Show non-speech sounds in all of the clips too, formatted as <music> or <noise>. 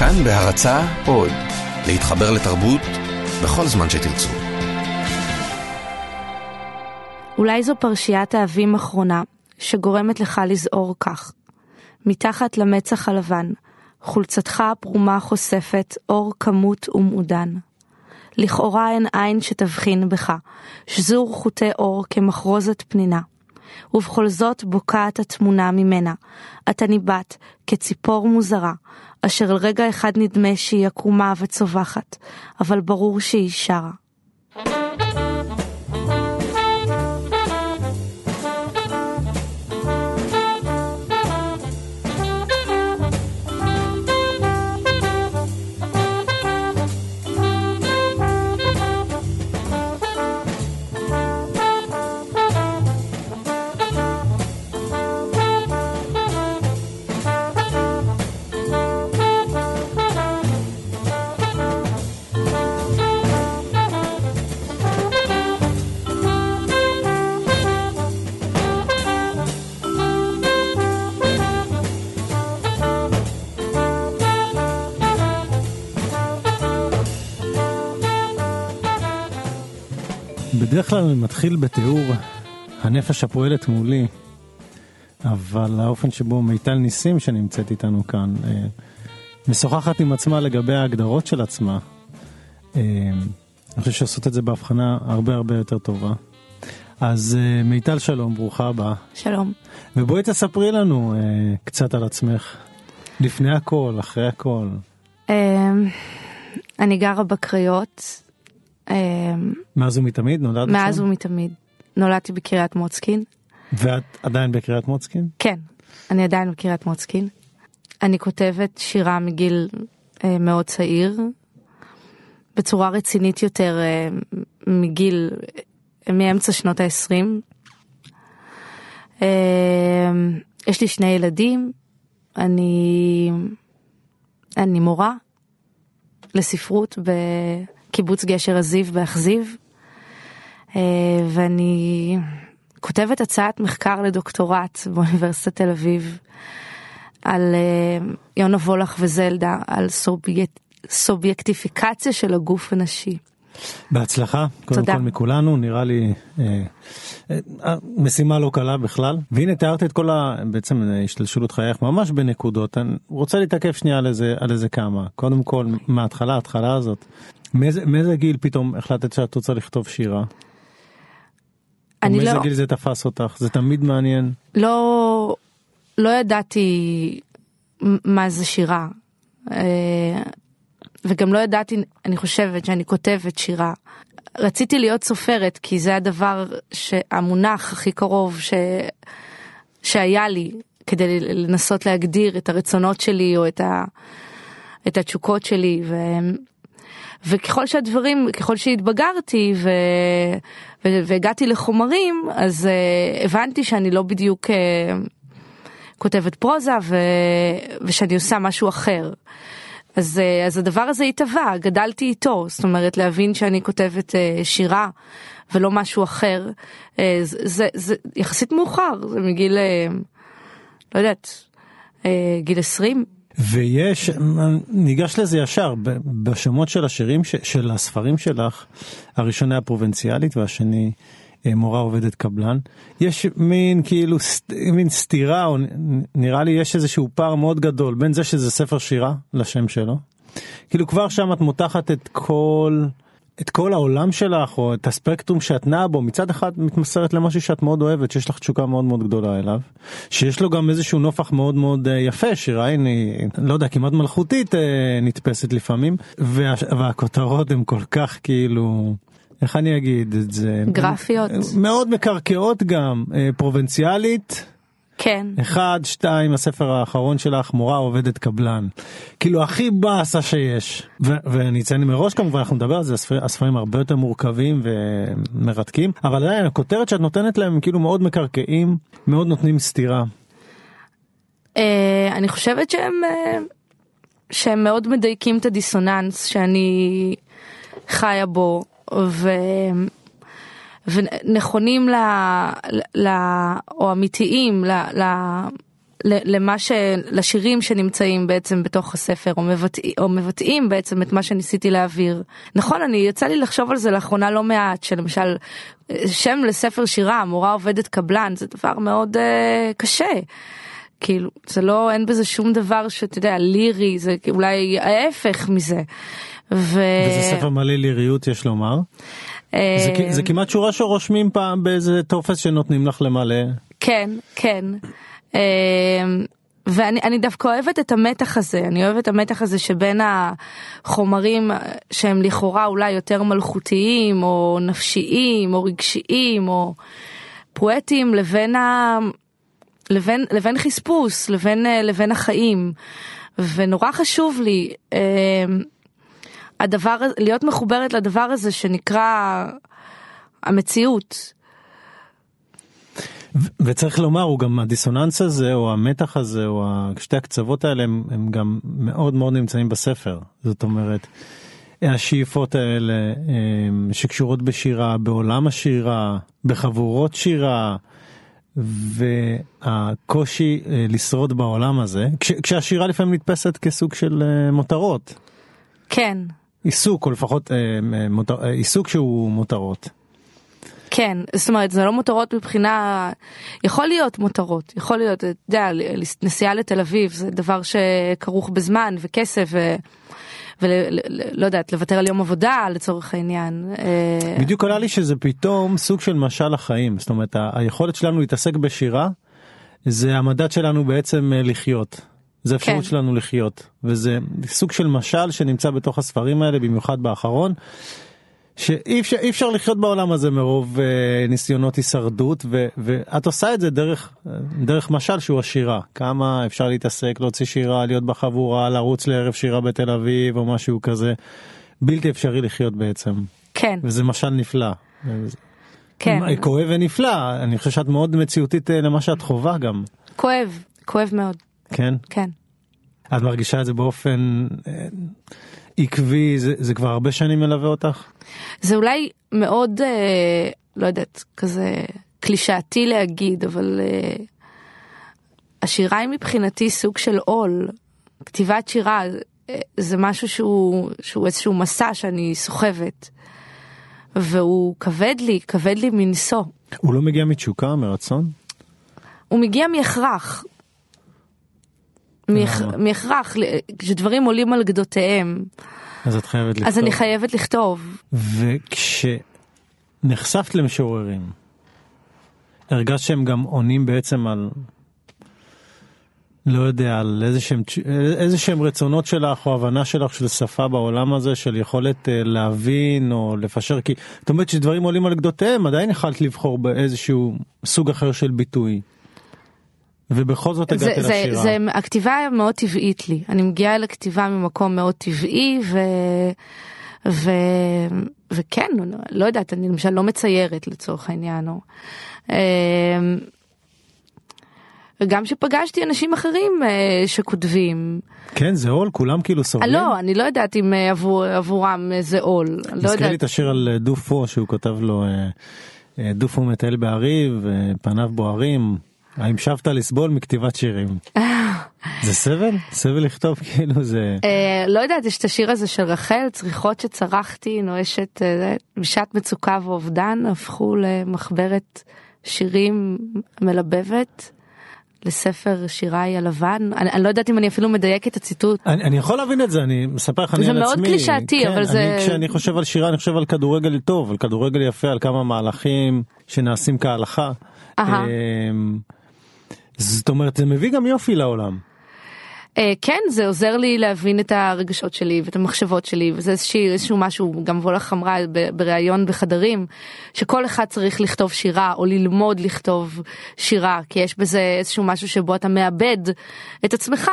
כאן בהרצה עוד, להתחבר לתרבות בכל זמן שתרצו. אולי זו פרשיית האבים אחרונה, שגורמת לך לזעור כך. מתחת למצח הלבן, חולצתך הפרומה חושפת אור כמות ומעודן. לכאורה אין עין שתבחין בך, שזור חוטי אור כמחרוזת פנינה. ובכל זאת בוקעת התמונה ממנה. אתה ניבט כציפור מוזרה, אשר לרגע אחד נדמה שהיא עקומה וצווחת, אבל ברור שהיא שרה. בדרך כלל אני מתחיל בתיאור הנפש הפועלת מולי, אבל האופן שבו מיטל ניסים שנמצאת איתנו כאן, אה, משוחחת עם עצמה לגבי ההגדרות של עצמה. אה, אני חושב שעושות את זה בהבחנה הרבה הרבה יותר טובה. אז אה, מיטל שלום, ברוכה הבאה. שלום. ובואי תספרי לנו קצת על עצמך. לפני הכל, אחרי הכל. אה, אני גרה בקריות. אה, מאז ומתמיד נולדת שם? מאז ומתמיד. נולדתי בקריית מוצקין. ואת עדיין בקריית מוצקין? כן, אני עדיין בקריית מוצקין. אני כותבת שירה מגיל אה, מאוד צעיר, בצורה רצינית יותר אה, מגיל, אה, מאמצע שנות ה-20. אה, יש לי שני ילדים, אני, אני מורה לספרות בקיבוץ גשר הזיו באכזיב, אה, ואני כותבת הצעת מחקר לדוקטורט באוניברסיטת תל אביב על אה, יונה וולך וזלדה, על סובייקט, סובייקטיפיקציה של הגוף הנשי. בהצלחה, קודם תודה. כל מכולנו, נראה לי אה, אה, משימה לא קלה בכלל. והנה תיארת את כל ה... בעצם אה, השתלשלות חייך ממש בנקודות. אני רוצה להתעכב שנייה על איזה, על איזה כמה. קודם כל, מההתחלה, ההתחלה הזאת. מאיזה, מאיזה גיל פתאום החלטת שאת רוצה לכתוב שירה? אני מאיזה לא, גיל זה תפס אותך? זה תמיד מעניין. לא, לא ידעתי מה זה שירה. אה, וגם לא ידעתי, אני חושבת שאני כותבת שירה. רציתי להיות סופרת כי זה הדבר שהמונח הכי קרוב ש... שהיה לי כדי לנסות להגדיר את הרצונות שלי או את, ה... את התשוקות שלי. ו... וככל שהדברים, ככל שהתבגרתי ו... ו... והגעתי לחומרים, אז uh, הבנתי שאני לא בדיוק uh, כותבת פרוזה ו... ושאני עושה משהו אחר. אז, uh, אז הדבר הזה התהווה, גדלתי איתו, זאת אומרת להבין שאני כותבת uh, שירה ולא משהו אחר, uh, זה, זה, זה יחסית מאוחר, זה מגיל, uh, לא יודעת, uh, גיל 20. ויש, ניגש לזה ישר, בשמות של השירים, של הספרים שלך, הראשון היה והשני אה, מורה עובדת קבלן. יש מין כאילו, מין סתירה, או נראה לי יש איזשהו פער מאוד גדול בין זה שזה ספר שירה לשם שלו. כאילו כבר שם את מותחת את כל, את כל העולם שלך, או את הספקטרום שאת נעה בו, מצד אחד מתמסרת למשהו שאת מאוד אוהבת, שיש לך תשוקה מאוד מאוד גדולה אליו, שיש לו גם איזשהו נופח מאוד מאוד אה, יפה, שירה היא, לא יודע, כמעט מלכותית אה, נתפסת לפעמים, וה, והכותרות הן כל כך כאילו... איך אני אגיד את זה? גרפיות. מאוד מקרקעות גם, אה, פרובינציאלית, כן. אחד, שתיים, הספר האחרון שלך, מורה עובדת קבלן. כאילו הכי באסה שיש. ו- ואני אציין מראש כמובן, אנחנו נדבר על זה, הספר, הספרים הרבה יותר מורכבים ומרתקים, אבל עדיין הכותרת שאת נותנת להם הם כאילו מאוד מקרקעים, מאוד נותנים סתירה. אה, אני חושבת שהם, אה, שהם מאוד מדייקים את הדיסוננס שאני חיה בו, ו... ונכונים ל... ל... או אמיתיים ל... ל... למה ש... לשירים שנמצאים בעצם בתוך הספר או, מבטא... או מבטאים בעצם את מה שניסיתי להעביר. נכון, אני יצא לי לחשוב על זה לאחרונה לא מעט, שלמשל שם לספר שירה, מורה עובדת קבלן, זה דבר מאוד uh, קשה. כאילו, זה לא, אין בזה שום דבר שאתה יודע, לירי, זה אולי ההפך מזה. ו... וזה ספר מלא ליריות יש לומר. זה, זה כמעט שורה שרושמים פעם באיזה טופס שנותנים לך למלא. כן, כן. אמ, ואני דווקא אוהבת את המתח הזה, אני אוהבת את המתח הזה שבין החומרים שהם לכאורה אולי יותר מלכותיים או נפשיים או רגשיים או פואטיים לבין, ה... לבין, לבין חספוס, לבין, לבין החיים. ונורא חשוב לי אה, הדבר, להיות מחוברת לדבר הזה שנקרא המציאות. וצריך לומר הוא גם הדיסוננס הזה או המתח הזה או שתי הקצוות האלה הם, הם גם מאוד מאוד נמצאים בספר זאת אומרת השאיפות האלה שקשורות בשירה בעולם השירה בחבורות שירה והקושי אה, לשרוד בעולם הזה כש, כשהשירה לפעמים נתפסת כסוג של אה, מותרות. כן. עיסוק או לפחות אה, מותר, עיסוק שהוא מותרות. כן, זאת אומרת זה לא מותרות מבחינה, יכול להיות מותרות, יכול להיות, אתה יודע, נסיעה לתל אביב זה דבר שכרוך בזמן וכסף ו... ולא יודעת, לוותר על יום עבודה לצורך העניין. אה, בדיוק עלה לי שזה פתאום סוג של משל החיים, זאת אומרת היכולת שלנו להתעסק בשירה זה המדד שלנו בעצם אה, לחיות. זה אפשרות כן. שלנו לחיות וזה סוג של משל שנמצא בתוך הספרים האלה במיוחד באחרון שאי אפשר, אפשר לחיות בעולם הזה מרוב אה, ניסיונות הישרדות ו, ואת עושה את זה דרך דרך משל שהוא השירה כמה אפשר להתעסק להוציא שירה להיות בחבורה לרוץ לערב שירה בתל אביב או משהו כזה בלתי אפשרי לחיות בעצם. כן. וזה משל נפלא. כן. כואב ונפלא אני חושב שאת מאוד מציאותית אה, למה שאת חווה גם. כואב כואב מאוד. כן. כן. את מרגישה את זה באופן אה, עקבי זה, זה כבר הרבה שנים מלווה אותך? זה אולי מאוד אה, לא יודעת כזה קלישאתי להגיד אבל אה, השירה היא מבחינתי סוג של עול. כתיבת שירה אה, זה משהו שהוא, שהוא איזשהו מסע שאני סוחבת. והוא כבד לי, כבד לי מנשוא. הוא לא מגיע מתשוקה, מרצון? הוא מגיע מהכרח. מהכרח, כשדברים עולים על גדותיהם. אז את חייבת לכתוב. אז אני חייבת לכתוב. וכשנחשפת למשוררים, הרגשת שהם גם עונים בעצם על, לא יודע, על איזה שהם, איזה שהם רצונות שלך או הבנה שלך של שפה בעולם הזה, של יכולת uh, להבין או לפשר, כי זאת אומרת שדברים עולים על גדותיהם, עדיין יכלת לבחור באיזשהו סוג אחר של ביטוי. ובכל זאת הגעת אל השירה. זה, זה, הכתיבה מאוד טבעית לי, אני מגיעה לכתיבה ממקום מאוד טבעי ו... ו... וכן, לא יודעת, אני למשל לא מציירת לצורך העניין. או... אמ, וגם שפגשתי אנשים אחרים אה, שכותבים. כן זה עול כולם כאילו סובלים. לא אני לא יודעת אם אה, עבור, עבורם זה עול. לא הזכיר לי את השיר על אה, דופו שהוא כותב לו דופו מטייל בעריב פניו בוערים האם שבת לסבול מכתיבת שירים? <laughs> זה סבל? סבל לכתוב כאילו זה... אה, לא יודעת, יש את השיר הזה של רחל, צריכות שצרחתי, נואשת, אה, בשעת מצוקה ואובדן, הפכו למחברת שירים מלבבת. לספר שיריי הלבן אני, אני לא יודעת אם אני אפילו מדייק את הציטוט. אני, אני יכול להבין את זה אני מספר לך אני על עצמי. זה מאוד קלישאתי כן, אבל זה. כשאני חושב על שירה אני חושב על כדורגל טוב על כדורגל יפה על כמה מהלכים שנעשים כהלכה. זאת אומרת זה מביא גם יופי לעולם. Uh, כן זה עוזר לי להבין את הרגשות שלי ואת המחשבות שלי וזה איזשהו, איזשהו משהו גם וולך אמרה בריאיון בחדרים שכל אחד צריך לכתוב שירה או ללמוד לכתוב שירה כי יש בזה איזשהו משהו שבו אתה מאבד את עצמך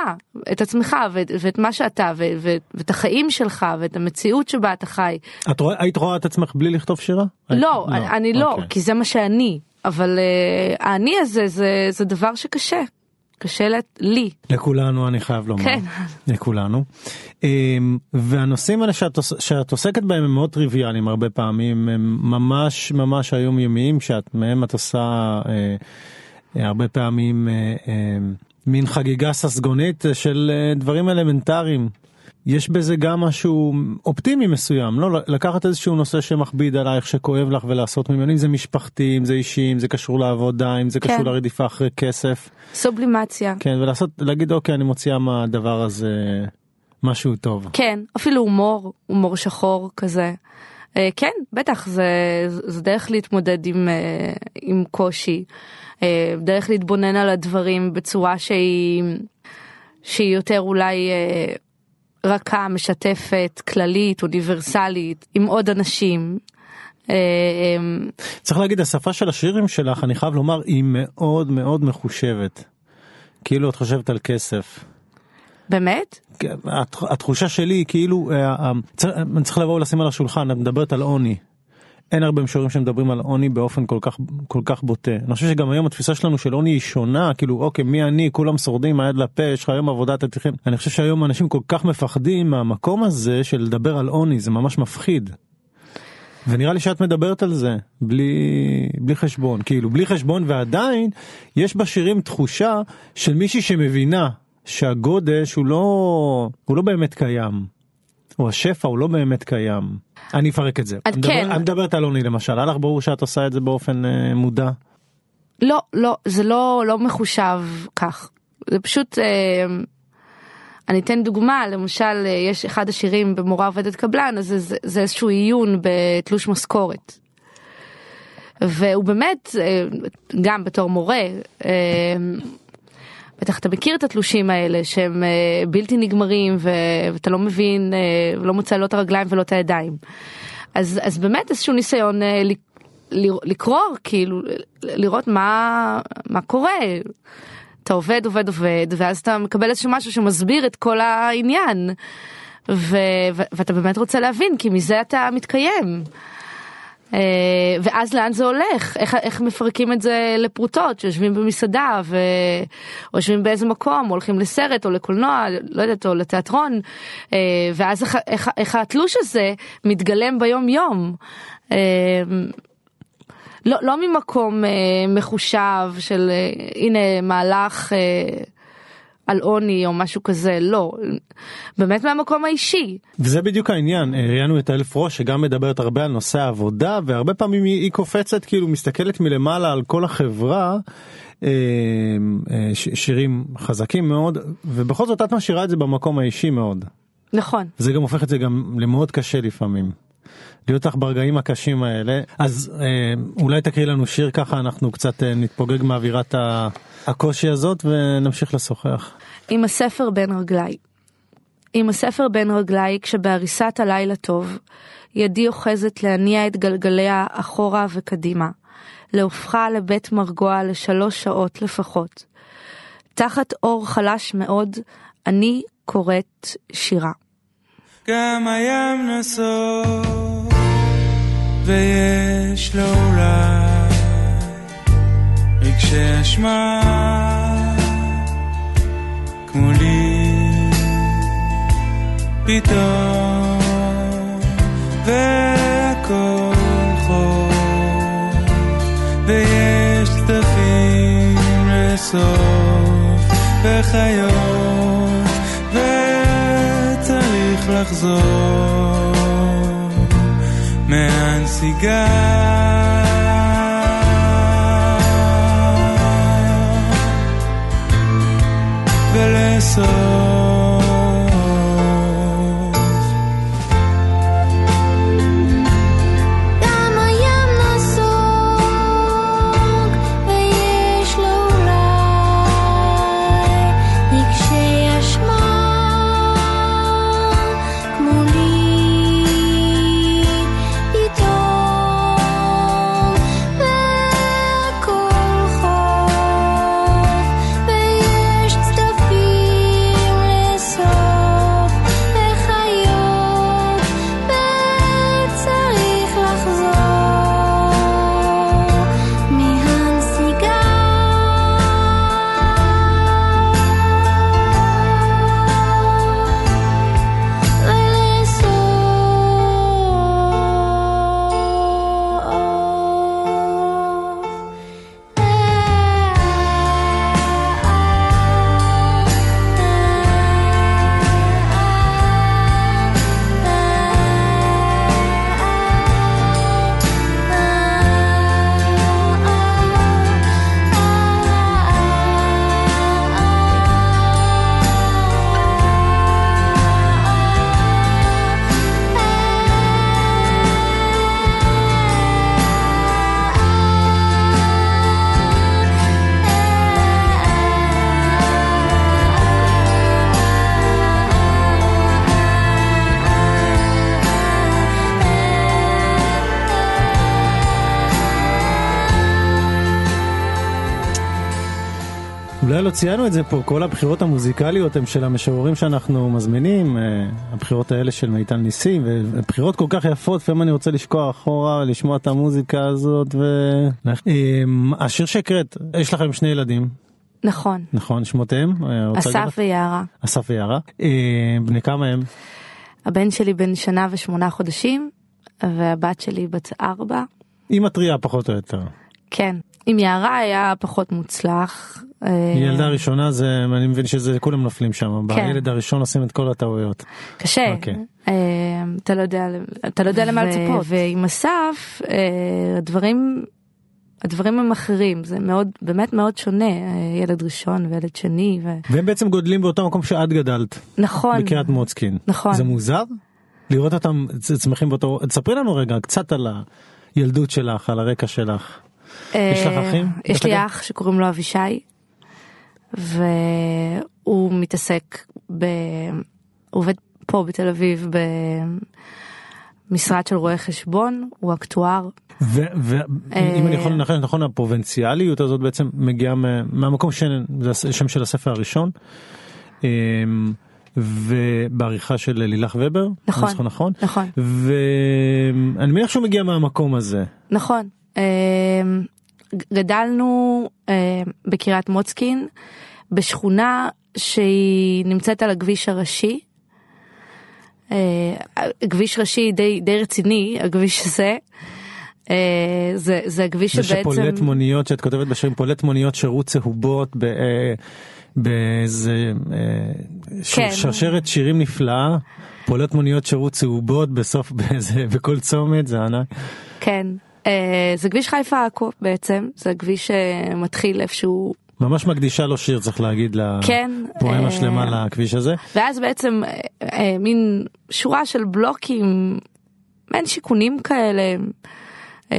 את עצמך ואת, ואת מה שאתה ו, ו, ואת החיים שלך ואת המציאות שבה אתה חי. את רואה, היית רואה את עצמך בלי לכתוב שירה? לא. לא. אני לא אוקיי. כי זה מה שאני אבל uh, האני הזה זה, זה דבר שקשה. קשה לי. לכולנו אני חייב לומר. כן. לכולנו. Um, והנושאים האלה שאת, שאת עוסקת בהם הם מאוד טריוויאליים הרבה פעמים הם ממש ממש היומיומיים שאת מהם את עושה uh, הרבה פעמים uh, uh, מין חגיגה ססגונית של אה, דברים אלמנטריים. יש בזה גם משהו אופטימי מסוים, לא לקחת איזשהו נושא שמכביד עלייך, שכואב לך ולעשות ממנו, אם זה משפחתי, אם זה אישי, אם זה קשור לעבודה, אם זה כן. קשור לרדיפה אחרי כסף. סובלימציה. כן, ולעשות, להגיד אוקיי, אני מוציאה מהדבר הזה משהו טוב. כן, אפילו הומור, הומור שחור כזה. אה, כן, בטח, זה, זה דרך להתמודד עם, אה, עם קושי, אה, דרך להתבונן על הדברים בצורה שהיא, שהיא יותר אולי רכה, משתפת, כללית, אוניברסלית, עם עוד אנשים. אה, אה, צריך להגיד, השפה של השירים שלך, אני חייב לומר, היא מאוד מאוד מחושבת. כאילו את חושבת על כסף. באמת? כן, הת- התחושה שלי היא כאילו, אה, אה, אני צריך לבוא ולשים על השולחן, את מדברת על עוני. אין הרבה משוררים שמדברים על עוני באופן כל כך כל כך בוטה. אני חושב שגם היום התפיסה שלנו של עוני היא שונה, כאילו אוקיי מי אני, כולם שורדים מהיד לפה, יש לך היום עבודה אתה תכן. אני חושב שהיום אנשים כל כך מפחדים מהמקום הזה של לדבר על עוני, זה ממש מפחיד. ונראה לי שאת מדברת על זה בלי בלי חשבון כאילו בלי חשבון ועדיין יש בשירים תחושה של מישהי שמבינה שהגודש הוא לא הוא לא באמת קיים. או השפע הוא לא באמת קיים. אני אפרק את זה. את מדבר- כן. אני מדברת על עוני למשל. היה לך ברור שאת עושה את זה באופן אה, מודע. לא, לא, זה לא, לא מחושב כך. זה פשוט, אה, אני אתן דוגמה, למשל, אה, יש אחד השירים במורה עובדת קבלן, אז זה, זה, זה איזשהו עיון בתלוש משכורת. והוא באמת, אה, גם בתור מורה, אה, בטח אתה מכיר את התלושים האלה שהם אה, בלתי נגמרים ו- ואתה לא מבין, אה, לא מוצא לא את הרגליים ולא את הידיים. אז, אז באמת איזשהו ניסיון אה, לקרוא, כאילו, לראות מה, מה קורה. אתה עובד, עובד, עובד, ואז אתה מקבל איזשהו משהו שמסביר את כל העניין. ו- ו- ואתה באמת רוצה להבין, כי מזה אתה מתקיים. אה, ואז לאן זה הולך? איך, איך מפרקים את זה לפרוטות שיושבים במסעדה ו... או יושבים באיזה מקום, הולכים לסרט או לקולנוע, לא יודעת, או לתיאטרון, אה, ואז איך, איך, איך התלוש הזה מתגלם ביום יום. אה, לא, לא ממקום מחושב של הנה מהלך על עוני או משהו כזה, לא. באמת מהמקום האישי. וזה בדיוק העניין אה, ראיינו את אלף ראש שגם מדברת הרבה על נושא העבודה והרבה פעמים היא, היא קופצת כאילו מסתכלת מלמעלה על כל החברה. אה, אה, ש- שירים חזקים מאוד ובכל זאת את משאירה את זה במקום האישי מאוד. נכון. זה גם הופך את זה גם למאוד קשה לפעמים. להיות לך ברגעים הקשים האלה אז אה, אולי תקריא לנו שיר ככה אנחנו קצת אה, נתפוגג מאווירת ה- הקושי הזאת ונמשיך לשוחח. עם הספר בין רגליי. עם הספר בין רגליי, כשבהריסת הלילה טוב, ידי אוחזת להניע את גלגליה אחורה וקדימה, להופכה לבית מרגוע לשלוש שעות לפחות. תחת אור חלש מאוד, אני קוראת שירה. גם הים נסוג, ויש לו אולי רגשי אשמה, כמו לי, פתאום, והכל חור, ויש צדפים לסוף, וחיות, וצריך לחזור מהנסיגה. ולאסוף אולי לא ציינו את זה פה, כל הבחירות המוזיקליות הם של המשוררים שאנחנו מזמינים, אה, הבחירות האלה של מיטל ניסים, ובחירות כל כך יפות, לפעמים אני רוצה לשקוע אחורה, לשמוע את המוזיקה הזאת, ו... אה, השיר שהקראת, יש לכם שני ילדים, נכון. נכון? שמותיהם? אה? אסף ויערה. אסף ויערה. אה, בני כמה הם? הבן שלי בן שנה ושמונה חודשים, והבת שלי בת ארבע. היא מטריה פחות או יותר. כן. עם יערה היה פחות מוצלח. אה, ילדה ראשונה זה, אני מבין שזה כולם נופלים שם, כן. בילד הראשון עושים את כל הטעויות. קשה. אוקיי. אה, אתה לא יודע, אתה לא יודע למה לצפות. ועם אסף, אה, הדברים, הדברים הם אחרים, זה מאוד, באמת מאוד שונה, ילד ראשון וילד שני, ו... והם בעצם גודלים באותו מקום שאת גדלת, נכון. בקריית מוצקין. נכון. זה מוזר? לראות אותם צמחים באותו, תספרי לנו רגע קצת על הילדות שלך, על הרקע שלך. יש לך אה, אחים? יש לי? אח שקוראים לו אבישי, והוא מתעסק ב... הוא עובד פה בתל אביב במשרד של רואה חשבון, הוא אקטואר. ואם אני יכול לנחש נכון הפרובינציאליות הזאת בעצם מגיעה מה- מהמקום שזה השם של הספר הראשון. אמ, ובעריכה של לילך ובר, נכון, זוכר נכון, נכון. ואני מניח שהוא מגיע מהמקום הזה, נכון. גדלנו אה, בקריית מוצקין, בשכונה שהיא נמצאת על הכביש הראשי. אה, כביש ראשי די, די רציני, הכביש הזה. אה, זה, זה הכביש זה שבעצם... שפולט מוניות שאת כותבת בשירים פולט מוניות שירות צהובות ב- אה, באיזה אה, כן. שרשרת שירים נפלאה פולט מוניות שירות צהובות בסוף <laughs> באיזה בכל צומת זה ענק. כן. אה, זה כביש חיפה עכו בעצם, זה כביש שמתחיל איפשהו, ממש מקדישה לו שיר צריך להגיד לה כן, פואמה אה, שלמה לכביש הזה. ואז בעצם אה, אה, מין שורה של בלוקים, מעין שיכונים כאלה, אה,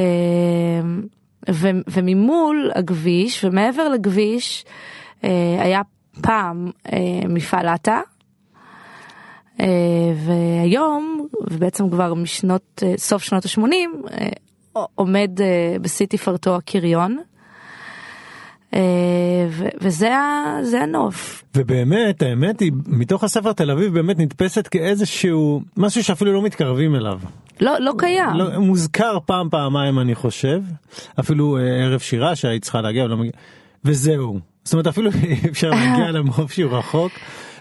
ו, וממול הכביש ומעבר לכביש אה, היה פעם אה, מפעל עטה. אה, והיום, ובעצם כבר משנות, אה, סוף שנות ה-80, עומד אה, בשיא תפארתו הקריון. אה, ו- וזה זה הנוף. ובאמת האמת היא מתוך הספר תל אביב באמת נתפסת כאיזשהו משהו שאפילו לא מתקרבים אליו. לא, לא קיים. לא, מוזכר פעם פעמיים אני חושב אפילו אה, ערב שירה שהיית צריכה להגיע ולא מגיע וזהו זאת אומרת אפילו <laughs> אי אפשר להגיע <laughs> אליו מרוב שהוא רחוק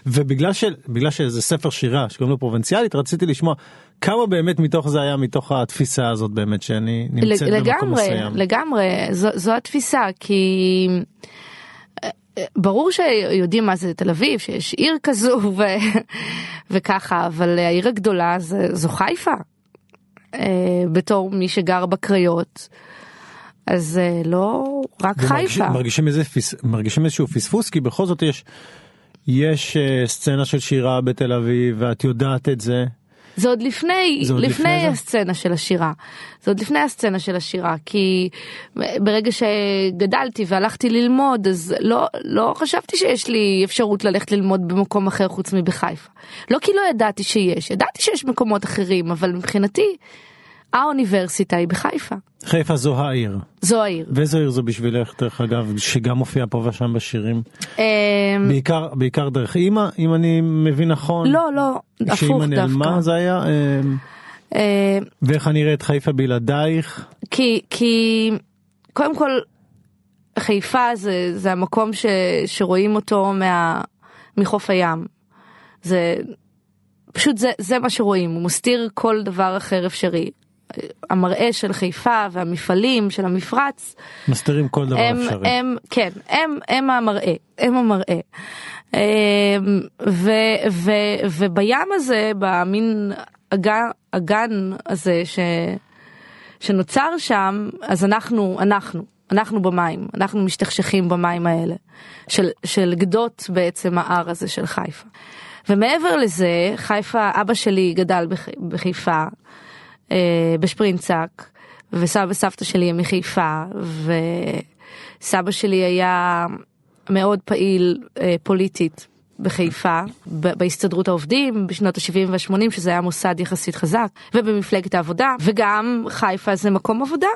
ובגלל ש... בגלל שזה ספר שירה שקוראים לו פרובינציאלית רציתי לשמוע כמה באמת מתוך זה היה מתוך התפיסה הזאת באמת שאני נמצאת לג- במקום לגמרי, מסוים. לגמרי, זו, זו התפיסה, כי אה, אה, ברור שיודעים מה זה תל אביב, שיש עיר כזו <laughs> ו... וככה, אבל העיר הגדולה זה, זו חיפה. אה, בתור מי שגר בקריות, אז לא רק ומרגיש- חיפה. מרגישים איזה פס... מרגישים איזשהו פספוס כי בכל זאת יש יש אה, סצנה של שירה בתל אביב ואת יודעת את זה. זה עוד לפני, זה עוד לפני, לפני זה? הסצנה של השירה. זה עוד לפני הסצנה של השירה, כי ברגע שגדלתי והלכתי ללמוד, אז לא, לא חשבתי שיש לי אפשרות ללכת ללמוד במקום אחר חוץ מבחיפה. לא כי לא ידעתי שיש, ידעתי שיש מקומות אחרים, אבל מבחינתי, האוניברסיטה היא בחיפה. חיפה זו העיר. זו העיר. ואיזו עיר זו בשבילך דרך אגב שגם מופיע פה ושם בשירים אמ, בעיקר בעיקר דרך אימא אם אני מבין נכון. לא, לא, הפוך שאימא נעלמה דווקא. זה היה אה, אמ, ואיך אני אראה את חיפה בלעדייך. כי, כי קודם כל חיפה זה, זה המקום ש, שרואים אותו מה, מחוף הים. זה פשוט זה, זה מה שרואים, הוא מסתיר כל דבר אחר אפשרי. המראה של חיפה והמפעלים של המפרץ מסתירים כל דבר הם, אפשרי. הם, כן, הם, הם המראה, הם המראה. אמ, ו, ו, ובים הזה, במין אגן, אגן הזה ש, שנוצר שם, אז אנחנו, אנחנו, אנחנו במים, אנחנו משתכשכים במים האלה, של, של גדות בעצם ההר הזה של חיפה. ומעבר לזה, חיפה, אבא שלי גדל בח, בחיפה, בשפרינצק, וסבא וסבתא שלי הם מחיפה, וסבא שלי היה מאוד פעיל אה, פוליטית בחיפה, בהסתדרות העובדים בשנות ה-70 וה-80, שזה היה מוסד יחסית חזק, ובמפלגת העבודה, וגם חיפה זה מקום עבודה.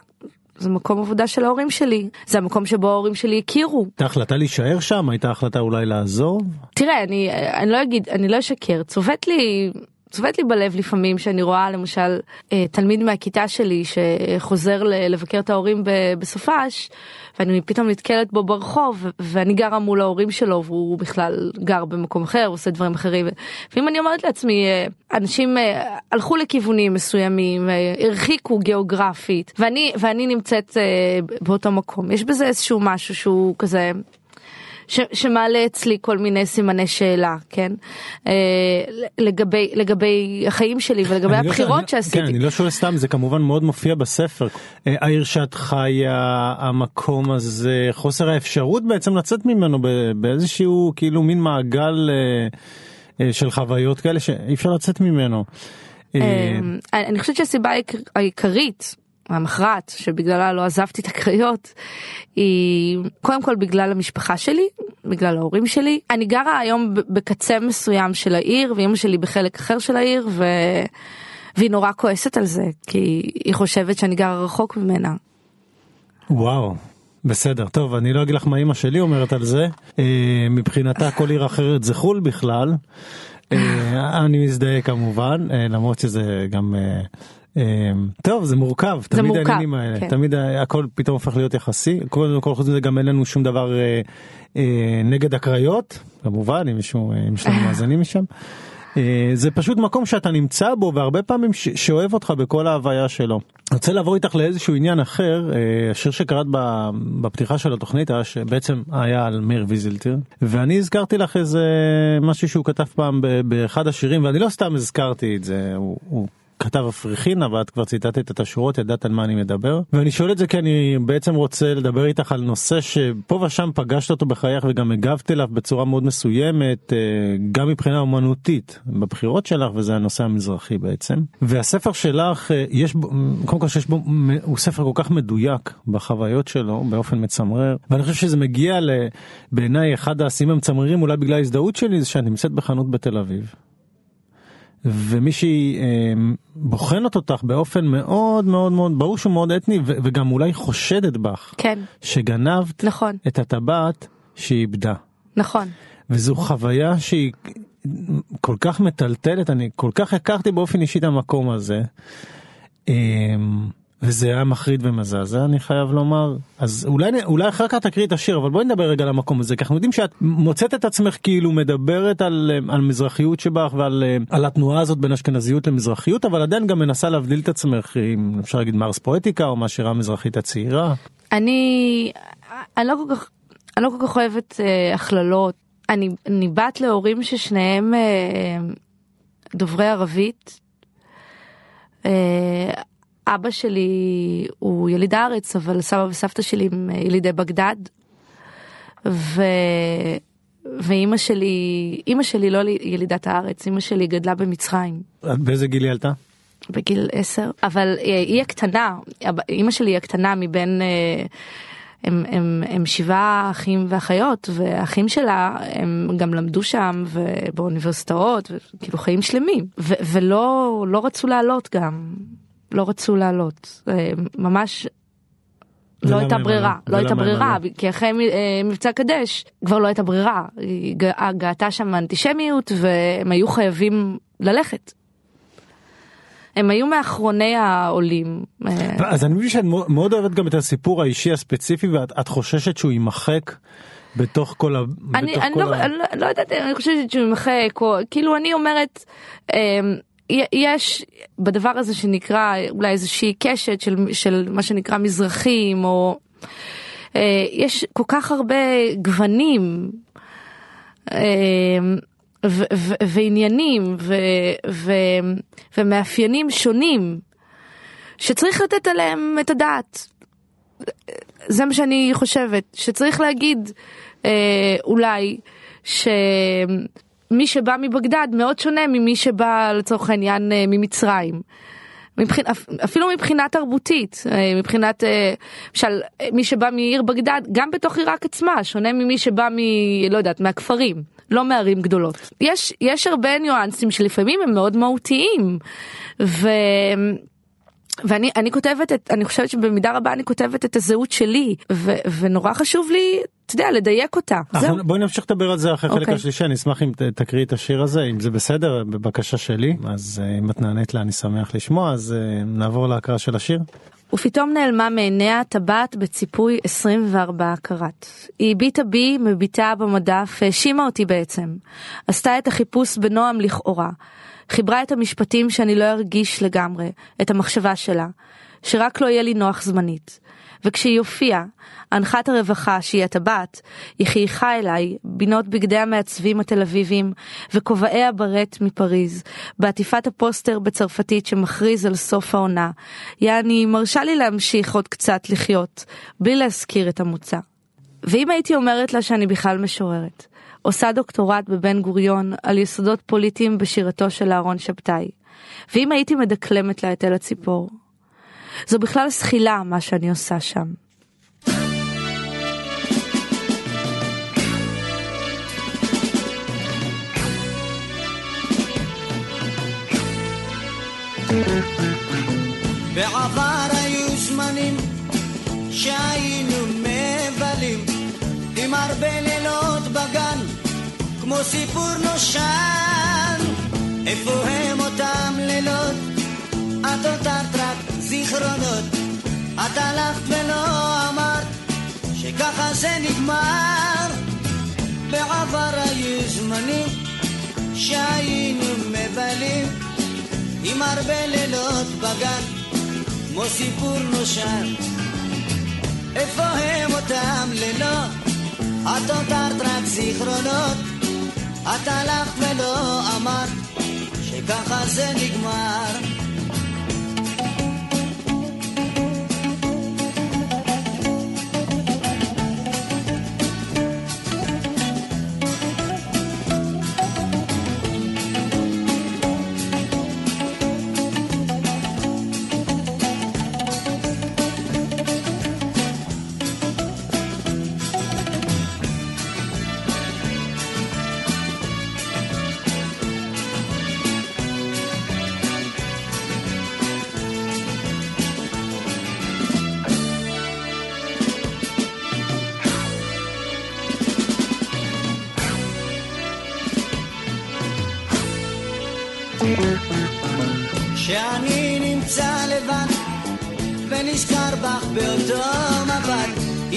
זה מקום עבודה של ההורים שלי, זה המקום שבו ההורים שלי הכירו. הייתה החלטה להישאר שם? הייתה החלטה אולי לעזוב? תראה, אני, אני לא אגיד, אני לא אשקר, צובט לי, צובט לי בלב לפעמים שאני רואה למשל אה, תלמיד מהכיתה שלי שחוזר לבקר את ההורים בסופש, ואני פתאום נתקלת בו ברחוב, ואני גרה מול ההורים שלו, והוא בכלל גר במקום אחר, עושה דברים אחרים. ואם אני אומרת לעצמי, אה, אנשים אה, הלכו לכיוונים מסוימים, הרחיקו גיאוגרפית, ואני, ואני נמצאת באותו מקום. יש בזה איזשהו משהו שהוא כזה... ש, שמעלה אצלי כל מיני סימני שאלה, כן? אה, לגבי, לגבי החיים שלי ולגבי לא- הבחירות אני- שעשיתי. כן, אני לא שואל סתם, זה כמובן מאוד מופיע בספר. אה, העיר שאת חיה, המקום הזה, חוסר האפשרות בעצם לצאת ממנו באיזשהו כאילו מין מעגל אה, אה, של חוויות כאלה שאי אפשר לצאת ממנו. אה, אמ, אני חושבת שהסיבה העיקר- העיקרית המכרעת שבגללה לא עזבתי את הקריות היא קודם כל בגלל המשפחה שלי בגלל ההורים שלי אני גרה היום בקצה מסוים של העיר ואימא שלי בחלק אחר של העיר ו... והיא נורא כועסת על זה כי היא חושבת שאני גרה רחוק ממנה. וואו. בסדר, טוב, אני לא אגיד לך מה אימא שלי אומרת על זה. אה, מבחינתה כל עיר אחרת זה חו"ל בכלל. אה, אני מזדהה כמובן, אה, למרות שזה גם... אה, אה, טוב, זה מורכב, זה תמיד מורכב, העניינים האלה, כן. תמיד הכל פתאום הופך להיות יחסי. קודם כל חוץ מזה גם אין לנו שום דבר אה, אה, נגד הקריות, כמובן, אם מישהו, אה, אם יש לנו <laughs> מאזינים משם. אה, זה פשוט מקום שאתה נמצא בו והרבה פעמים ש- שאוהב אותך בכל ההוויה שלו. אני רוצה לעבור איתך לאיזשהו עניין אחר, אה, השיר שקראת בפתיחה של התוכנית היה שבעצם היה על מאיר ויזלטיר, ואני הזכרתי לך איזה משהו שהוא כתב פעם באחד השירים, ואני לא סתם הזכרתי את זה, הוא... הוא כתב אפריחינה ואת כבר ציטטת את השורות ידעת על מה אני מדבר ואני שואל את זה כי אני בעצם רוצה לדבר איתך על נושא שפה ושם פגשת אותו בחייך וגם הגבת אליו בצורה מאוד מסוימת אה, גם מבחינה אומנותית בבחירות שלך וזה הנושא המזרחי בעצם והספר שלך אה, יש בו קודם כל שיש בו הוא ספר כל כך מדויק בחוויות שלו באופן מצמרר ואני חושב שזה מגיע ל- בעיניי אחד השיאים המצמררים אולי בגלל ההזדהות שלי זה שאת נמצאת בחנות בתל אביב. ומישהי אה, בוחנת אותך באופן מאוד מאוד מאוד ברור שהוא מאוד אתני וגם אולי חושדת בך כן. שגנבת נכון. את הטבעת שהיא איבדה. נכון. וזו חוויה שהיא כל כך מטלטלת אני כל כך הכרתי באופן אישי את המקום הזה. אה, וזה היה מחריד ומזעזע אני חייב לומר אז אולי אולי אחר כך תקריא את השיר אבל בואי נדבר רגע על המקום הזה כי אנחנו יודעים שאת מוצאת את עצמך כאילו מדברת על, על מזרחיות שבך ועל על התנועה הזאת בין אשכנזיות למזרחיות אבל עדיין גם מנסה להבדיל את עצמך אם אפשר להגיד מרס פואטיקה או מהשירה המזרחית הצעירה. אני אני לא כל כך אני לא כל כך אוהבת אה, הכללות אני אני בת להורים ששניהם אה, דוברי ערבית. אה, אבא שלי הוא יליד הארץ אבל סבא וסבתא שלי הם אה, ילידי בגדד. ו... ואימא שלי אימא שלי לא ילידת הארץ אימא שלי גדלה במצרים. באיזה גיל היא עלתה? בגיל 10 אבל אה, היא הקטנה אימא שלי היא הקטנה מבין אה, הם, הם, הם שבעה אחים ואחיות והאחים שלה הם גם למדו שם ובאוניברסיטאות וכאילו חיים שלמים ו, ולא לא רצו לעלות גם לא רצו לעלות אה, ממש. לא ולמה הייתה הם ברירה, עלו? לא הייתה ברירה? כי אחרי אה, מבצע קדש כבר לא הייתה ברירה, גא- גאתה שם אנטישמיות והם היו חייבים ללכת. הם היו מאחרוני העולים. אה, אז אני מבין שאת מאוד- אוהבת גם את הסיפור האישי הספציפי ואת את חוששת שהוא יימחק בתוך כל ה... אני, בתוך אני, כל לא, ה- אני לא- לא יודעת, אני חושבת שהוא יימחק, או כאילו אני אומרת, אה, י- יש בדבר הזה שנקרא אולי איזושהי קשת של, של מה שנקרא מזרחים, או אה, יש כל כך הרבה גוונים. אה, ו- ו- ועניינים ו- ו- ומאפיינים שונים שצריך לתת עליהם את הדעת. זה מה שאני חושבת שצריך להגיד אה, אולי שמי שבא מבגדד מאוד שונה ממי שבא לצורך העניין אה, ממצרים. מבחינ... אפ- אפילו מבחינה תרבותית אה, מבחינת אה, למשל מי שבא מעיר בגדד גם בתוך עיראק עצמה שונה ממי שבא מ... לא יודעת מהכפרים לא מערים גדולות יש יש הרבה ניואנסים שלפעמים הם מאוד מהותיים. ו... ואני אני כותבת את אני חושבת שבמידה רבה אני כותבת את הזהות שלי ו, ונורא חשוב לי אתה יודע לדייק אותה. אנחנו- בואי נמשיך לדבר על זה אחרי החלק אוקיי. השלישי אני אשמח אם ת- תקריאי את השיר הזה אם זה בסדר בבקשה שלי אז אה, אם את נענית לה אני שמח לשמוע אז אה, נעבור להקראה של השיר. ופתאום נעלמה מעיניה טבעת בציפוי 24 קראט. היא הביטה בי, מביטה במדף, האשימה אותי בעצם. עשתה את החיפוש בנועם לכאורה. חיברה את המשפטים שאני לא ארגיש לגמרי, את המחשבה שלה, שרק לא יהיה לי נוח זמנית. וכשהיא הופיעה, אנחת הרווחה שהיא הטבעת, היא חייכה אליי, בינות בגדי המעצבים התל אביבים, וכובעי הברט מפריז, בעטיפת הפוסטר בצרפתית שמכריז על סוף העונה. יעני, מרשה לי להמשיך עוד קצת לחיות, בלי להזכיר את המוצא. ואם הייתי אומרת לה שאני בכלל משוררת, עושה דוקטורט בבן גוריון על יסודות פוליטיים בשירתו של אהרון שבתאי, ואם הייתי מדקלמת לה את אל הציפור, זו בכלל זחילה מה שאני עושה שם. בעבר היו זמנים שהיינו מבלים עם הרבה לילות בגן כמו סיפור נושן איפה הם אותם לילות? את הותרת רק זיכרונות את הלכת ולא אמרת שככה זה נגמר בעבר היו זמנים שהיינו מבלים עם הרבה לילות בגן, כמו סיפור נושן. איפה הם אותם לילות? את הותרת רק זיכרונות. את הלכת ולא אמרת שככה זה נגמר.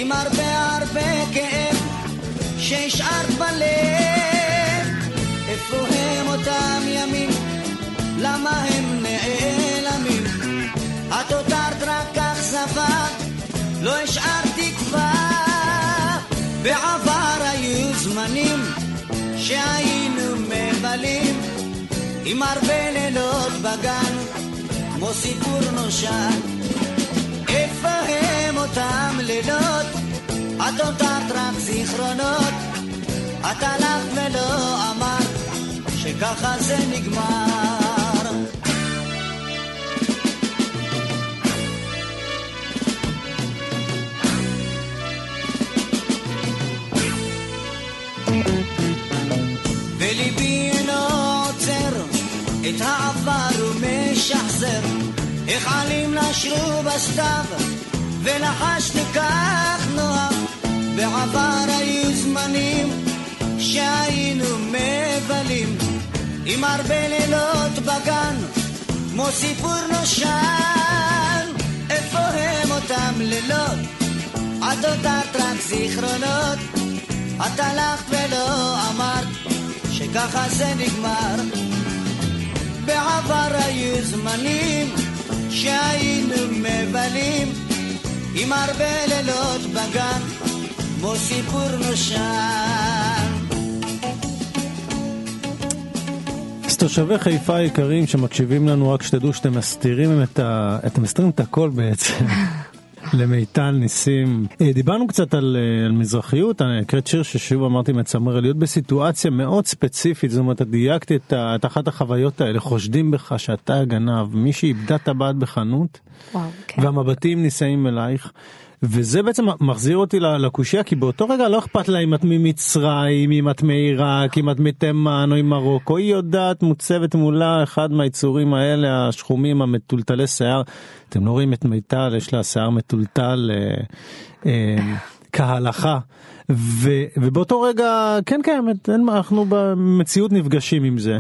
עם הרבה הרבה כאב שהשארת בלב איפה הם אותם ימים? למה הם נעלמים? את הותרת רק אכזבה לא השארת תקווה בעבר היו זמנים שהיינו מבלים עם הרבה לילות בגן, כמו סיפור נושן. איפה הם אותם לילות? את הותרת רק זיכרונות. את הלכת ולא אמרת שככה זה נגמר. וליבי אינו עוצר את העבר ומשחזר איך עלים נשרו בסתיו ולחשנו כך נוח בעבר היו זמנים שהיינו מבלים. עם הרבה לילות בגן כמו סיפור נושן איפה הם אותם לילות? את הותרת רק זיכרונות את הלכת ולא אמרת שככה זה נגמר. בעבר היו זמנים שהיינו מבלים עם הרבה לילות בגן כמו סיפור נושן אז תושבי חיפה היקרים שמקשיבים לנו רק שתדעו שאתם מסתירים את ה... אתם מסתירים את הכל בעצם. <laughs> למיטל ניסים. אה, דיברנו קצת על, אה, על מזרחיות, אני הקראת שיר ששוב אמרתי מצמרר, להיות בסיטואציה מאוד ספציפית, זאת אומרת, את דייקתי את, את אחת החוויות האלה, חושדים בך שאתה הגנב, מי שאיבדה טבעת בחנות, וואו, כן. והמבטים נישאים אלייך. וזה בעצם מחזיר אותי לקושייה כי באותו רגע לא אכפת לה אם את ממצרים אם את מעיראק אם את מתימן או עם מרוקו היא יודעת מוצבת מולה אחד מהיצורים האלה השחומים המטולטלי שיער אתם לא רואים את מיטל יש לה שיער מטולטל אה, אה, כהלכה ו, ובאותו רגע כן קיימת אין מה, אנחנו במציאות נפגשים עם זה.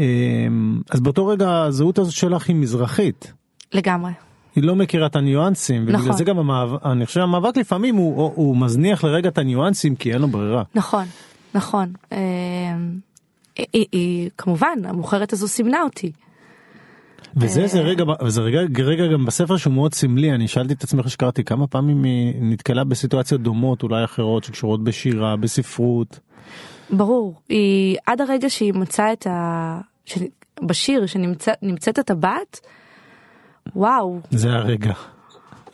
אה, אז באותו רגע הזהות הזאת שלך היא מזרחית. לגמרי. היא לא מכירה את הניואנסים, ובגלל נכון. זה גם המאבק, אני חושב המאבק לפעמים הוא, הוא מזניח לרגע את הניואנסים כי אין לו ברירה. נכון, נכון. אה, היא, היא, היא כמובן, המוכרת הזו סימנה אותי. וזה זה רגע, וזה רגע, רגע גם בספר שהוא מאוד סמלי, אני שאלתי את עצמי אחרי שקראתי כמה פעמים היא נתקלה בסיטואציות דומות אולי אחרות שקשורות בשירה, בספרות. ברור, היא עד הרגע שהיא מצאה את ה... ש... בשיר שנמצאת הטבעת, וואו, זה הרגע.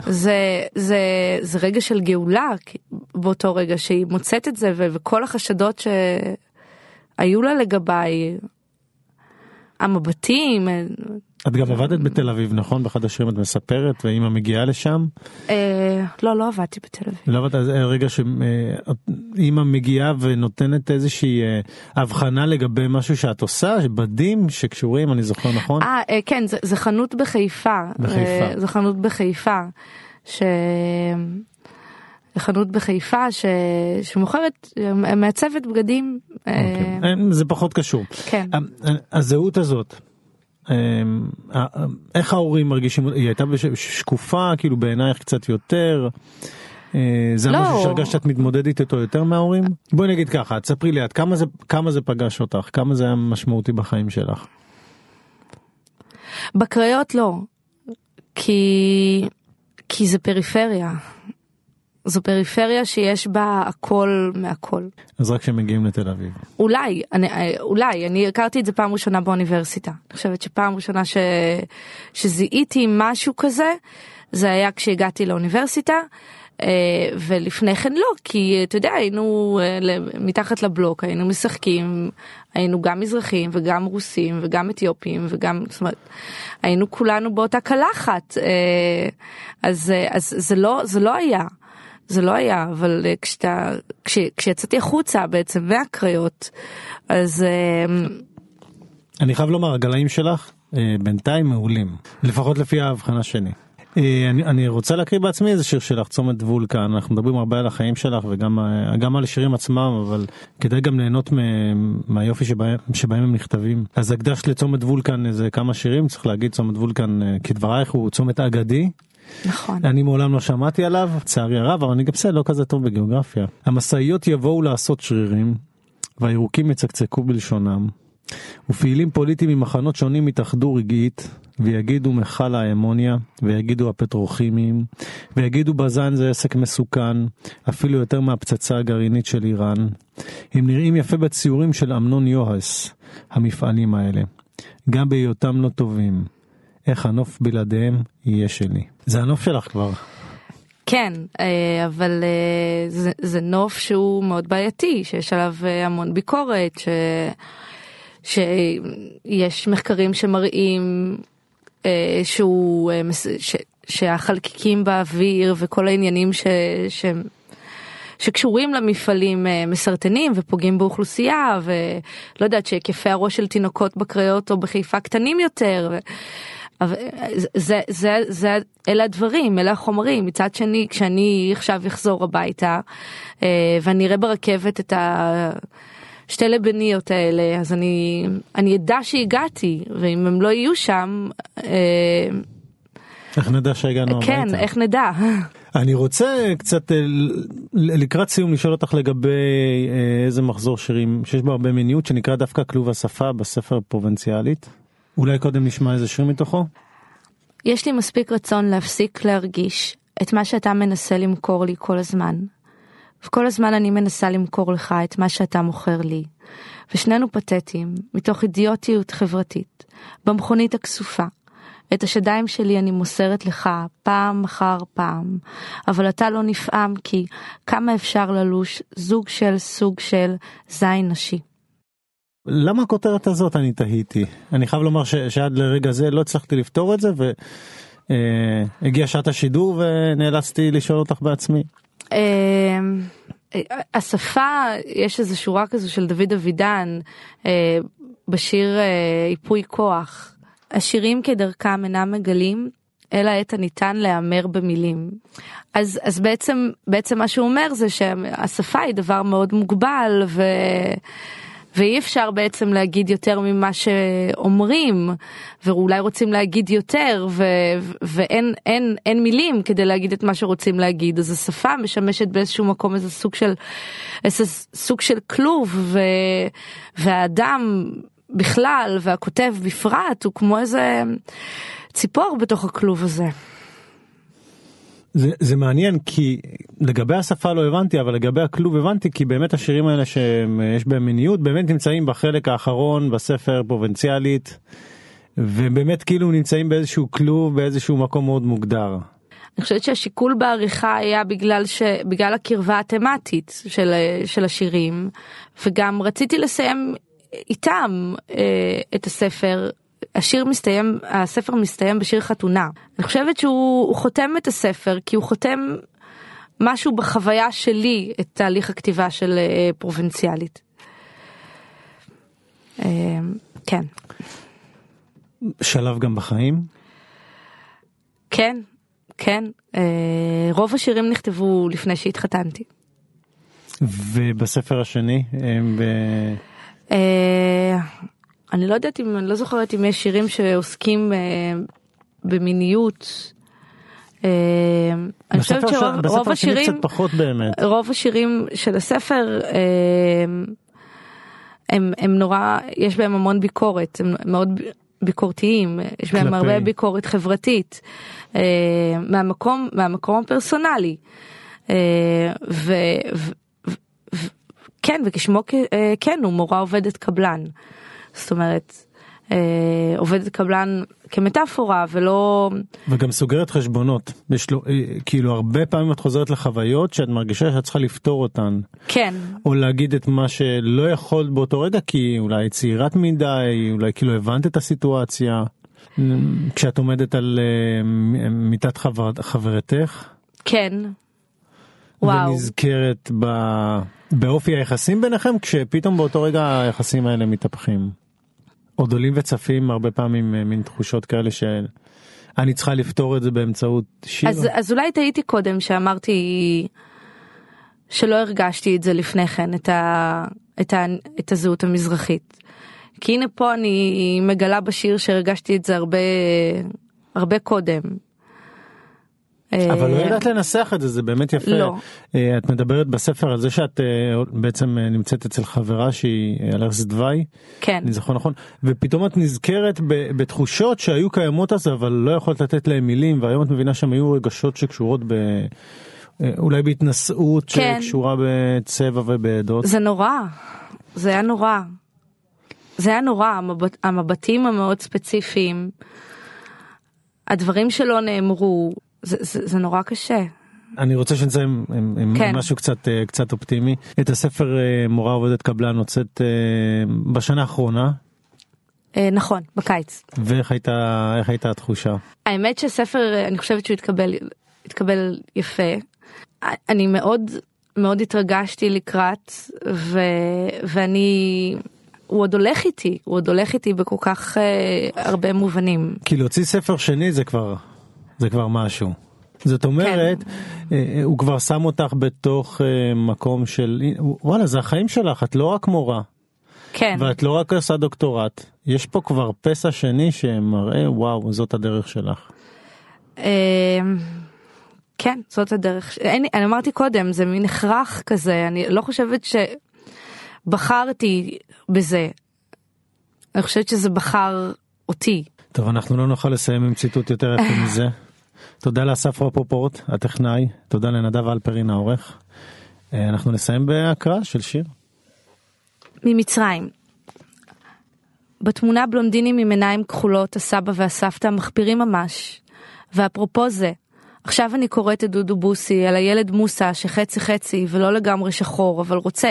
זה, זה, זה רגע של גאולה באותו רגע שהיא מוצאת את זה ו- וכל החשדות שהיו לה לגביי, המבטים, את גם עבדת בתל אביב נכון? באחד השירים את מספרת ואמא מגיעה לשם. אה, לא, לא עבדתי בתל אביב. לא עבדת זה רגע שאמא מגיעה ונותנת איזושהי אה, הבחנה לגבי משהו שאת עושה, בדים שקשורים אני זוכר נכון? אה, אה, כן, זה, חנות בחיפה. בחיפה. אה, זה חנות בחיפה. ש... חנות בחיפה ש... שמוכרת, אה, מעצבת בגדים. אה, אוקיי. אה, זה פחות קשור. כן. הזהות הזאת. אה, איך ההורים מרגישים היא הייתה שקופה כאילו בעינייך קצת יותר. אה, זה לא. משהו שהרגשת שאת מתמודדת איתו יותר מההורים? בואי נגיד ככה תספרי לי עד כמה זה כמה זה פגש אותך כמה זה היה משמעותי בחיים שלך. בקריות לא, כי, כי זה פריפריה. זו פריפריה שיש בה הכל מהכל. אז רק כשמגיעים לתל אביב. אולי, אני, אולי, אני הכרתי את זה פעם ראשונה באוניברסיטה. אני חושבת שפעם ראשונה ש, שזיהיתי משהו כזה, זה היה כשהגעתי לאוניברסיטה. אה, ולפני כן לא, כי אתה יודע, היינו אה, מתחת לבלוק, היינו משחקים, היינו גם מזרחים וגם רוסים וגם אתיופים וגם, זאת אומרת, היינו כולנו באותה קלחת, אה, אז, אה, אז זה לא, זה לא היה. זה לא היה, אבל אה, כשאתה, כש, כשיצאתי החוצה בעצם מהקריות, אז אה, אני חייב לומר הגלאים שלך אה, בינתיים מעולים לפחות לפי ההבחנה שלי. אה, אני, אני רוצה להקריא בעצמי איזה שיר שלך צומת וולקן. אנחנו מדברים הרבה על החיים שלך וגם גם על השירים עצמם אבל כדאי גם ליהנות מ- מהיופי שבהם, שבהם הם נכתבים. אז הקדשת לצומת וולקן איזה כמה שירים? צריך להגיד צומת וולקן כדברייך הוא צומת אגדי נכון. אני מעולם לא שמעתי עליו, לצערי הרב, אבל אני גם בסדר, לא כזה טוב בגיאוגרפיה. המשאיות יבואו לעשות שרירים, והירוקים יצקצקו בלשונם. ופעילים פוליטיים ממחנות שונים יתאחדו רגעית, ויגידו מכל האמוניה, ויגידו הפטרוכימיים, ויגידו בז"ן זה עסק מסוכן, אפילו יותר מהפצצה הגרעינית של איראן. הם נראים יפה בציורים של אמנון יוהס, המפעלים האלה. גם בהיותם לא טובים. איך הנוף בלעדיהם יהיה שלי. זה הנוף שלך כבר. כן, אה, אבל אה, זה, זה נוף שהוא מאוד בעייתי, שיש עליו אה, המון ביקורת, ש, שיש מחקרים שמראים שהוא, ש, שהחלקיקים באוויר וכל העניינים ש, ש, שקשורים למפעלים מסרטנים ופוגעים באוכלוסייה ולא יודעת שהיקפי הראש של תינוקות בקריות או בחיפה קטנים יותר. ו... אה, זה, זה, זה, אלה הדברים, אלה החומרים. מצד שני, כשאני עכשיו אחזור הביתה אה, ואני אראה ברכבת את השתי לבניות האלה, אז אני, אני אדע שהגעתי, ואם הם לא יהיו שם, אה, איך נדע שהגענו כן, הביתה? איך נדע? אני רוצה קצת לקראת סיום לשאול אותך לגבי איזה מחזור שירים שיש בו הרבה מיניות שנקרא דווקא כלוב השפה בספר פרובנציאלית. אולי קודם נשמע איזה שיר מתוכו? יש לי מספיק רצון להפסיק להרגיש את מה שאתה מנסה למכור לי כל הזמן. וכל הזמן אני מנסה למכור לך את מה שאתה מוכר לי. ושנינו פתטיים, מתוך אידיוטיות חברתית, במכונית הכסופה. את השדיים שלי אני מוסרת לך פעם אחר פעם, אבל אתה לא נפעם כי כמה אפשר ללוש זוג של סוג של זין נשי. למה הכותרת הזאת אני תהיתי אני חייב לומר ש, שעד לרגע זה לא הצלחתי לפתור את זה אה, הגיע שעת השידור ונאלצתי לשאול אותך בעצמי. אה, השפה, יש איזו שורה כזו של דוד אבידן אה, בשיר אה, ייפוי כוח. השירים כדרכם אינם מגלים, אלא את הניתן להיאמר במילים. אז, אז בעצם, בעצם מה שהוא אומר זה שהשפה היא דבר מאוד מוגבל ו... ואי אפשר בעצם להגיד יותר ממה שאומרים, ואולי רוצים להגיד יותר, ו- ואין אין, אין מילים כדי להגיד את מה שרוצים להגיד, אז השפה משמשת באיזשהו מקום איזה סוג של, איזה סוג של כלוב, ו- והאדם בכלל, והכותב בפרט, הוא כמו איזה ציפור בתוך הכלוב הזה. זה, זה מעניין כי לגבי השפה לא הבנתי אבל לגבי הכלוב הבנתי כי באמת השירים האלה שיש בהם מיניות באמת נמצאים בחלק האחרון בספר פרובינציאלית ובאמת כאילו נמצאים באיזשהו כלוב באיזשהו מקום מאוד מוגדר. אני חושבת שהשיקול בעריכה היה בגלל ש... בגלל הקרבה התמטית של, של השירים וגם רציתי לסיים איתם אה, את הספר השיר מסתיים, הספר מסתיים בשיר חתונה. אני חושבת שהוא חותם את הספר כי הוא חותם משהו בחוויה שלי את תהליך הכתיבה של אה, פרובינציאלית. אה, כן. שלב גם בחיים? כן, כן. אה, רוב השירים נכתבו לפני שהתחתנתי. ובספר השני? הם ב... אני לא יודעת אם, אני לא זוכרת אם יש שירים שעוסקים אה, במיניות. אה, אני חושבת שרוב השירים. רוב השירים של הספר אה, הם, הם נורא, יש בהם המון ביקורת, הם מאוד ביקורתיים, יש בהם כלפי. הרבה ביקורת חברתית, אה, מהמקום, מהמקום הפרסונלי. אה, ו, ו, ו, ו, כן, וכשמו אה, כן, הוא מורה עובדת קבלן. זאת אומרת, אה, עובדת קבלן כמטאפורה ולא... וגם סוגרת חשבונות. יש לו, אה, כאילו הרבה פעמים את חוזרת לחוויות שאת מרגישה שאת צריכה לפתור אותן. כן, או להגיד את מה שלא יכולת באותו רגע כי אולי צעירת מדי, אולי כאילו הבנת את הסיטואציה. כשאת עומדת על מ- מיטת חבר, חברתך. כן. וואו. ונזכרת ב... באופי היחסים ביניכם כשפתאום באותו רגע היחסים האלה מתהפכים. עוד עולים וצפים הרבה פעמים אה, מין תחושות כאלה שאני צריכה לפתור את זה באמצעות שיר. אז, אז אולי טעיתי קודם שאמרתי שלא הרגשתי את זה לפני כן, את, ה, את, ה, את הזהות המזרחית. כי הנה פה אני מגלה בשיר שהרגשתי את זה הרבה, הרבה קודם. אבל לא אה, ידעת לנסח את זה, זה באמת יפה. לא. אה, את מדברת בספר על זה שאת אה, בעצם נמצאת אצל חברה שהיא ערש דווי, כן, אני זוכר נכון, ופתאום את נזכרת בתחושות שהיו קיימות אז אבל לא יכולת לתת להם מילים, והיום את מבינה שהם היו רגשות שקשורות ב... אולי בהתנשאות כן. שקשורה בצבע ובעדות. זה נורא, זה היה נורא. זה היה נורא, המבט, המבטים המאוד ספציפיים, הדברים שלא נאמרו, זה, זה, זה נורא קשה. אני רוצה שנסיים עם, עם כן. משהו קצת אה, קצת אופטימי. את הספר אה, מורה עובדת קבלן הוצאת אה, בשנה האחרונה, נכון, בקיץ. ואיך הייתה איך הייתה התחושה? האמת שספר, אה, אני חושבת שהוא התקבל, התקבל יפה. אני מאוד מאוד התרגשתי לקראת, ו, ואני, הוא עוד הולך איתי, הוא עוד הולך איתי בכל כך אה, הרבה מובנים. כי להוציא ספר שני זה כבר זה כבר משהו. זאת אומרת, כן. אה, הוא כבר שם אותך בתוך אה, מקום של וואלה זה החיים שלך את לא רק מורה כן, ואת לא רק עושה דוקטורט יש פה כבר פסע שני שמראה וואו זאת הדרך שלך. אה, כן, זאת הדרך. אין, אני אמרתי קודם, זה מין הכרח כזה, אני לא חושבת שבחרתי בזה. אני חושבת שזה בחר אותי. טוב אנחנו לא נוכל לסיים עם ציטוט יותר יפה מזה. <laughs> תודה לאסף רפופורט הטכנאי תודה לנדב אלפרין העורך. אה, אנחנו נסיים בהקראה של שיר. ממצרים. בתמונה בלונדינים עם עיניים כחולות, הסבא והסבתא מחפירים ממש. ואפרופו זה, עכשיו אני קוראת את דודו בוסי על הילד מוסא שחצי חצי ולא לגמרי שחור, אבל רוצה.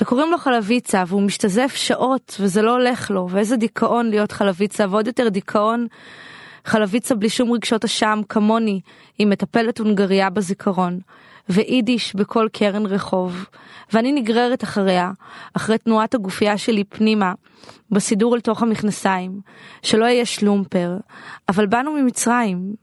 וקוראים לו חלביצה והוא משתזף שעות וזה לא הולך לו, ואיזה דיכאון להיות חלביצה, ועוד יותר דיכאון חלביצה בלי שום רגשות אשם כמוני, היא מטפלת הונגריה בזיכרון, ויידיש בכל קרן רחוב, ואני נגררת אחריה, אחרי תנועת הגופייה שלי פנימה, בסידור אל תוך המכנסיים, שלא יהיה שלומפר, אבל באנו ממצרים,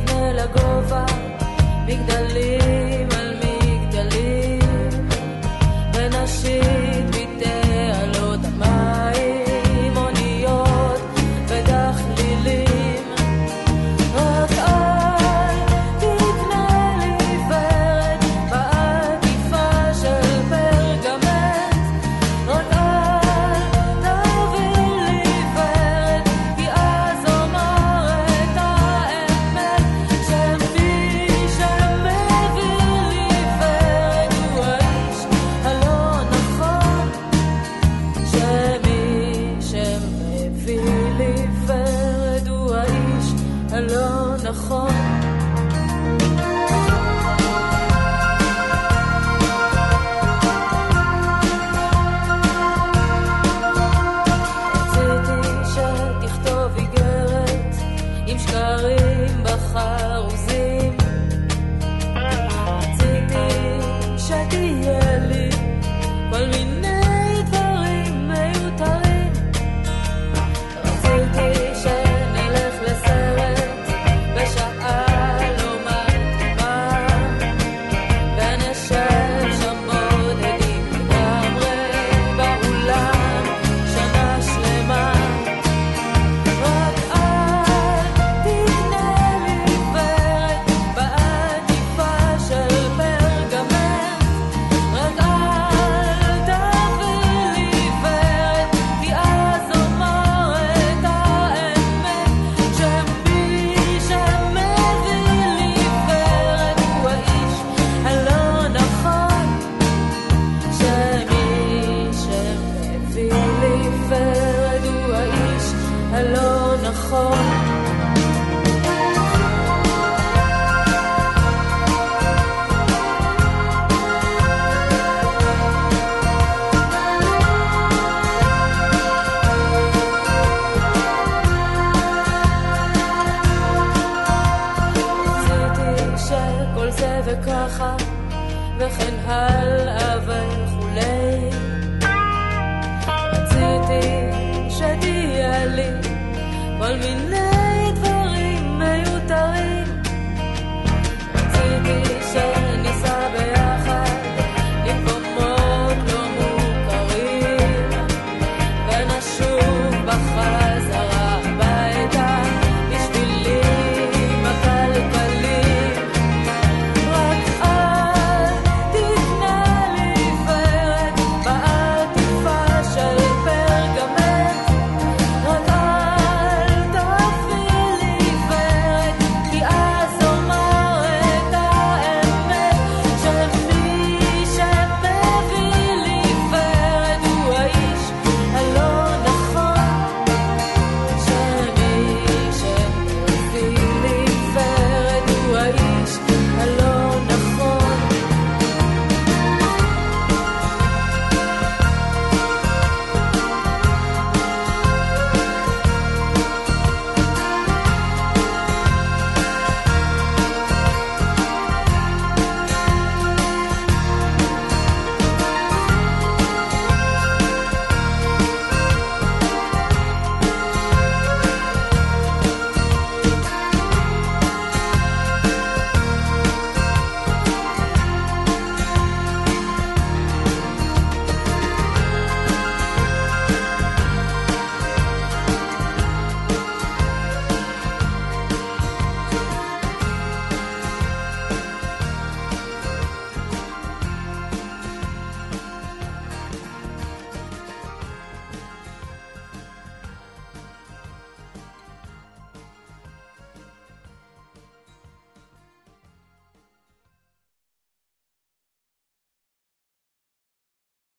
נבנה לגובה מגדלים על מגדלים ונשים